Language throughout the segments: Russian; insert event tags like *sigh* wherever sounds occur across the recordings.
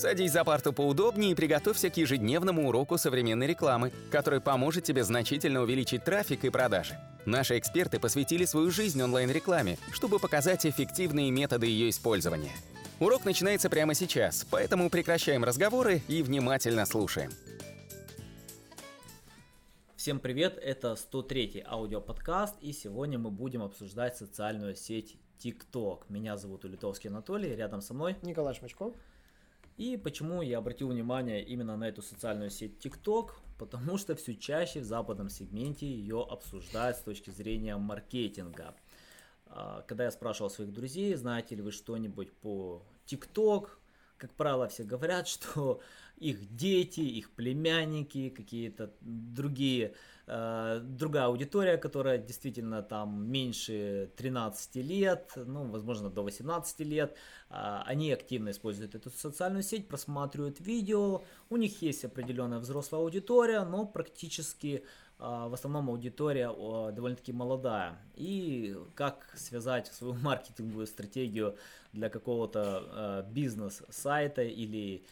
Садись за парту поудобнее и приготовься к ежедневному уроку современной рекламы, который поможет тебе значительно увеличить трафик и продажи. Наши эксперты посвятили свою жизнь онлайн-рекламе, чтобы показать эффективные методы ее использования. Урок начинается прямо сейчас, поэтому прекращаем разговоры и внимательно слушаем. Всем привет, это 103-й аудиоподкаст, и сегодня мы будем обсуждать социальную сеть TikTok. Меня зовут Улитовский Анатолий, рядом со мной Николай Шмачков. И почему я обратил внимание именно на эту социальную сеть TikTok? Потому что все чаще в западном сегменте ее обсуждают с точки зрения маркетинга. А, когда я спрашивал своих друзей, знаете ли вы что-нибудь по TikTok, как правило, все говорят, *laughs* что их дети, их племянники, какие-то другие, другая аудитория, которая действительно там меньше 13 лет, ну, возможно, до 18 лет, э, они активно используют эту социальную сеть, просматривают видео, у них есть определенная взрослая аудитория, но практически а, в основном аудитория довольно-таки молодая. И как связать *laughs* свою маркетинговую стратегию для какого-то бизнес-сайта или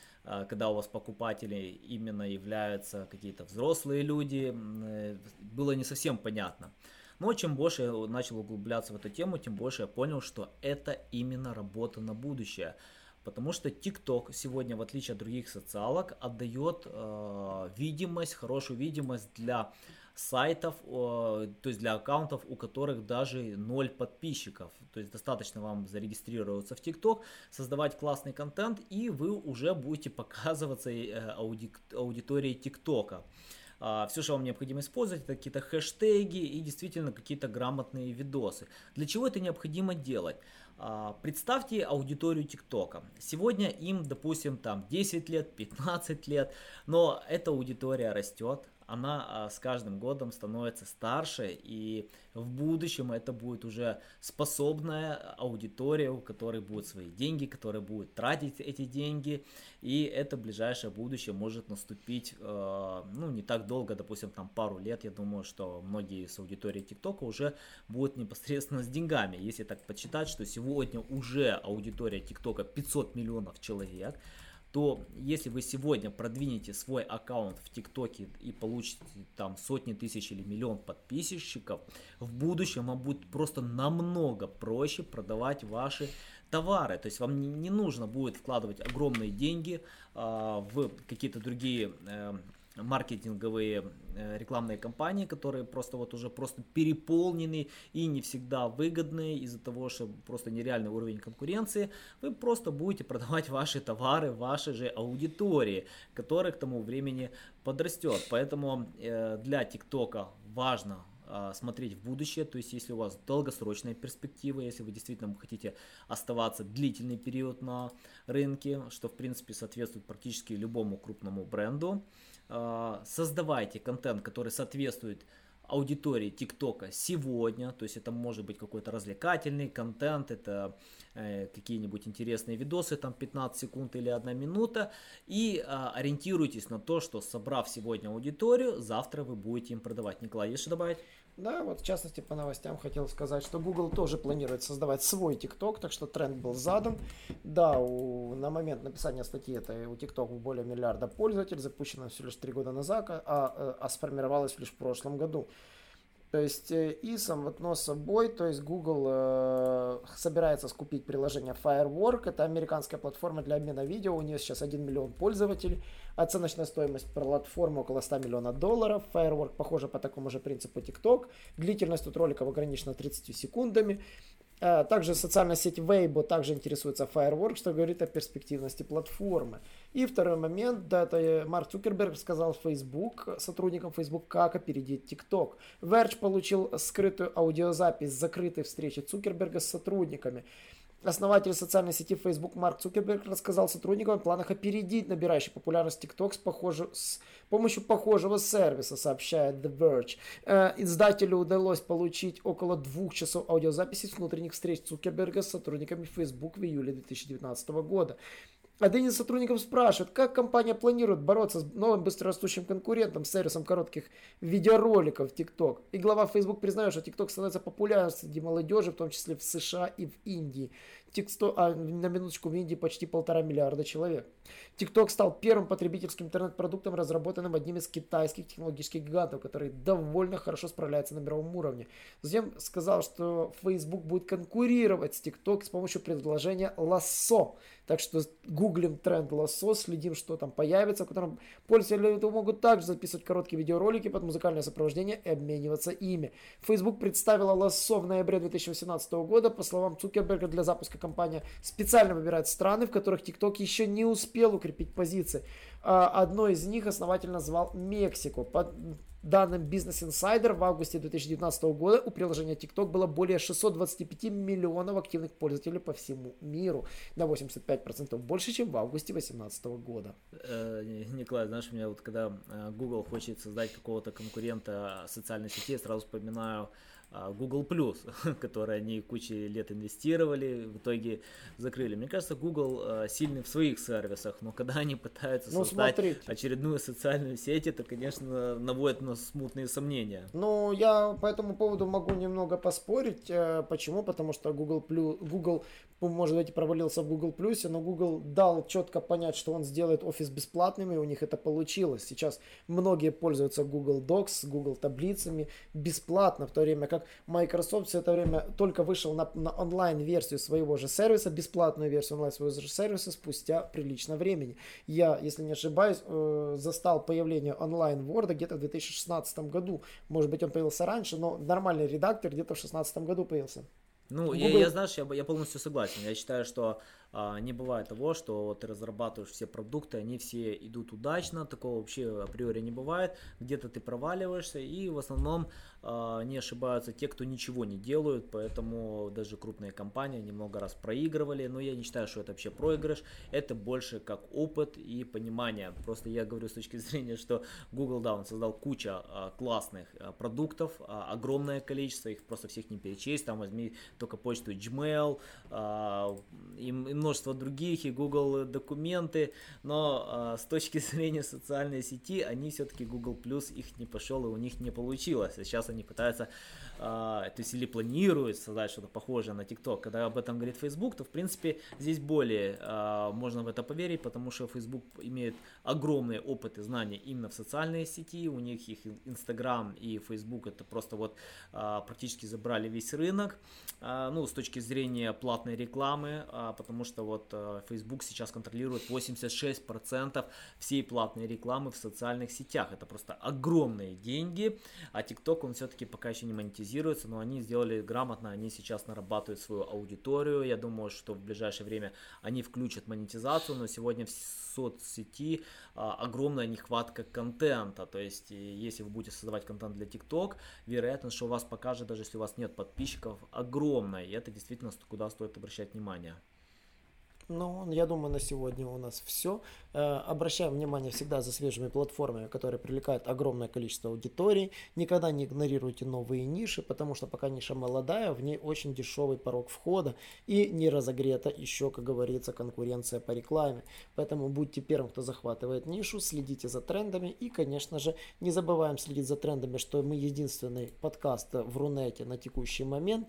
когда у вас покупатели именно являются какие-то взрослые люди, э, было не совсем понятно. Но чем больше я начал углубляться в эту тему, тем больше я понял, что это именно работа на будущее. Потому что TikTok сегодня, в отличие от других социалок, отдает э, видимость, хорошую видимость для сайтов, э, то есть для аккаунтов, у которых даже ноль подписчиков. То есть достаточно вам зарегистрироваться в TikTok, создавать классный контент, и вы уже будете показываться э, ауди аудитории TikTok. А, все, что вам необходимо использовать, это какие-то хэштеги и действительно какие-то грамотные видосы. Для чего это необходимо делать? А, представьте аудиторию ТикТока. Сегодня им, допустим, там 10 лет, 15 лет, но эта аудитория растет, она а, с каждым годом становится старше, и в будущем это будет уже способная аудитория, у которой будут свои деньги, которая будет тратить эти деньги, и это ближайшее будущее может наступить, э, ну, не так долго, допустим, там пару лет, я думаю, что многие с аудитории ТикТока уже будут непосредственно с деньгами, если так подсчитать, что сегодня уже аудитория ТикТока 500 миллионов человек, то если вы сегодня продвинете свой аккаунт в ТикТоке и получите там сотни тысяч или миллион подписчиков, в будущем вам будет просто намного проще продавать ваши товары. То есть вам не, нужно будет вкладывать огромные деньги э, в какие-то другие э, маркетинговые э, рекламные кампании, которые просто вот уже просто переполнены и не всегда выгодные из-за того, что просто нереальный уровень конкуренции, вы просто будете продавать ваши товары вашей же аудитории, которая к тому времени подрастет. Поэтому э, для ТикТока важно а, смотреть в будущее, то есть если у вас долгосрочная перспектива, если вы действительно хотите оставаться длительный период на рынке, что в принципе соответствует практически любому крупному бренду, создавайте контент, который соответствует аудитории ТикТока сегодня, то есть это может быть какой-то развлекательный контент, это э, какие-нибудь интересные видосы, там 15 секунд или 1 минута, и э, ориентируйтесь на то, что собрав сегодня аудиторию, завтра вы будете им продавать. Николай, есть что добавить? Да, вот в частности по новостям хотел сказать, что Google тоже планирует создавать свой TikTok, так что тренд был задан. Да, у, на момент написания статьи это у TikTok более миллиарда пользователей, запущено всего лишь три года назад, а, а, а сформировалось лишь в прошлом году. То есть э, и само собой, то есть Google э, собирается скупить приложение Firework, это американская платформа для обмена видео, у нее сейчас 1 миллион пользователей, оценочная стоимость платформы около 100 миллионов долларов, Firework похоже по такому же принципу TikTok, длительность тут роликов ограничена 30 секундами, также социальная сеть Weibo также интересуется Firework, что говорит о перспективности платформы. И второй момент, да, это Марк Цукерберг сказал Facebook, сотрудникам Facebook, как опередить TikTok. Verge получил скрытую аудиозапись закрытой встречи Цукерберга с сотрудниками. Основатель социальной сети Facebook Марк Цукерберг рассказал сотрудникам о планах опередить набирающий популярность TikTok с, похож... с помощью похожего сервиса, сообщает The Verge. Э, издателю удалось получить около двух часов аудиозаписи с внутренних встреч Цукерберга с сотрудниками Facebook в июле 2019 года. Один из сотрудников спрашивает, как компания планирует бороться с новым быстрорастущим конкурентом с сервисом коротких видеороликов TikTok. И глава Facebook признает, что TikTok становится популярным среди молодежи, в том числе в США и в Индии. TikTok, а на минуточку в Индии почти полтора миллиарда человек. TikTok стал первым потребительским интернет-продуктом, разработанным одним из китайских технологических гигантов, который довольно хорошо справляется на мировом уровне. Затем сказал, что Facebook будет конкурировать с TikTok с помощью предложения Lasso. Так что гуглим тренд Lasso, следим, что там появится, в котором пользователи могут также записывать короткие видеоролики под музыкальное сопровождение и обмениваться ими. Facebook представила Lasso в ноябре 2018 года. По словам Цукерберга, для запуска компания специально выбирает страны, в которых TikTok еще не успел укрепить позиции. А, одно из них основатель назвал Мексику. По данным Business Insider, в августе 2019 года у приложения TikTok было более 625 миллионов активных пользователей по всему миру. На 85% больше, чем в августе 2018 года. Э, Николай, знаешь, у меня вот когда э, Google хочет создать какого-то конкурента социальной сети, я сразу вспоминаю Google Plus, *laughs* который они кучу лет инвестировали, в итоге закрыли. Мне кажется, Google а, сильный в своих сервисах, но когда они пытаются ну, создать смотрите. очередную социальную сеть, это, конечно, наводит на смутные сомнения. Ну, я по этому поводу могу немного поспорить. Э, почему? Потому что Google, Google может быть, провалился в Google Плюсе, но Google дал четко понять, что он сделает офис бесплатным, и у них это получилось. Сейчас многие пользуются Google Docs, Google таблицами бесплатно, в то время как Microsoft все это время только вышел на, на онлайн-версию своего же сервиса, бесплатную версию онлайн своего же сервиса спустя прилично времени. Я, если не ошибаюсь, э, застал появление онлайн Word где-то в 2016 году. Может быть, он появился раньше, но нормальный редактор где-то в 2016 году появился. Ну, Google... я, я, знаешь, я, я полностью согласен. Я считаю, что не бывает того, что ты разрабатываешь все продукты, они все идут удачно, такого вообще априори не бывает. Где-то ты проваливаешься, и в основном а, не ошибаются те, кто ничего не делают, поэтому даже крупные компании немного раз проигрывали, но я не считаю, что это вообще проигрыш, это больше как опыт и понимание. Просто я говорю с точки *laughs* зрения, что Google, да, он создал кучу а, классных а, продуктов, а, огромное количество, их просто всех не перечесть, там возьми только почту Gmail а, и, и множество других, и Google документы, но а, с точки *laughs* зрения социальной сети, они все-таки Google Plus их не пошел и у них не получилось. Сейчас они пытаются, а, то есть или планируют создать что-то похожее на TikTok. Когда об этом говорит Facebook, то в принципе здесь более а, можно в это поверить, потому что Facebook имеет огромный опыт и знания именно в социальной сети, у них их Instagram и Facebook это просто вот практически забрали весь рынок, ну с точки зрения платной рекламы, потому что вот а, Facebook сейчас контролирует 86% всей платной рекламы в социальных сетях, это просто огромные деньги, а TikTok он все-таки пока еще не монетизируется, но они сделали грамотно, они сейчас нарабатывают свою аудиторию. Я думаю, что в ближайшее время они включат монетизацию, но сегодня в соцсети а, огромная нехватка контента. То есть, если вы будете создавать контент для TikTok, вероятность, что у вас покажет, даже если у вас нет подписчиков, огромная. И это действительно куда стоит обращать внимание. Ну, я думаю, на сегодня у нас все. Э, обращаем внимание всегда за свежими платформами, которые привлекают огромное количество аудитории. Никогда не игнорируйте новые ниши, потому что пока ниша молодая, в ней очень дешевый порог входа и не разогрета еще, как говорится, конкуренция по рекламе. Поэтому будьте первым, кто захватывает нишу, следите за трендами и, конечно же, не забываем следить за трендами, что мы единственный подкаст в Рунете на текущий момент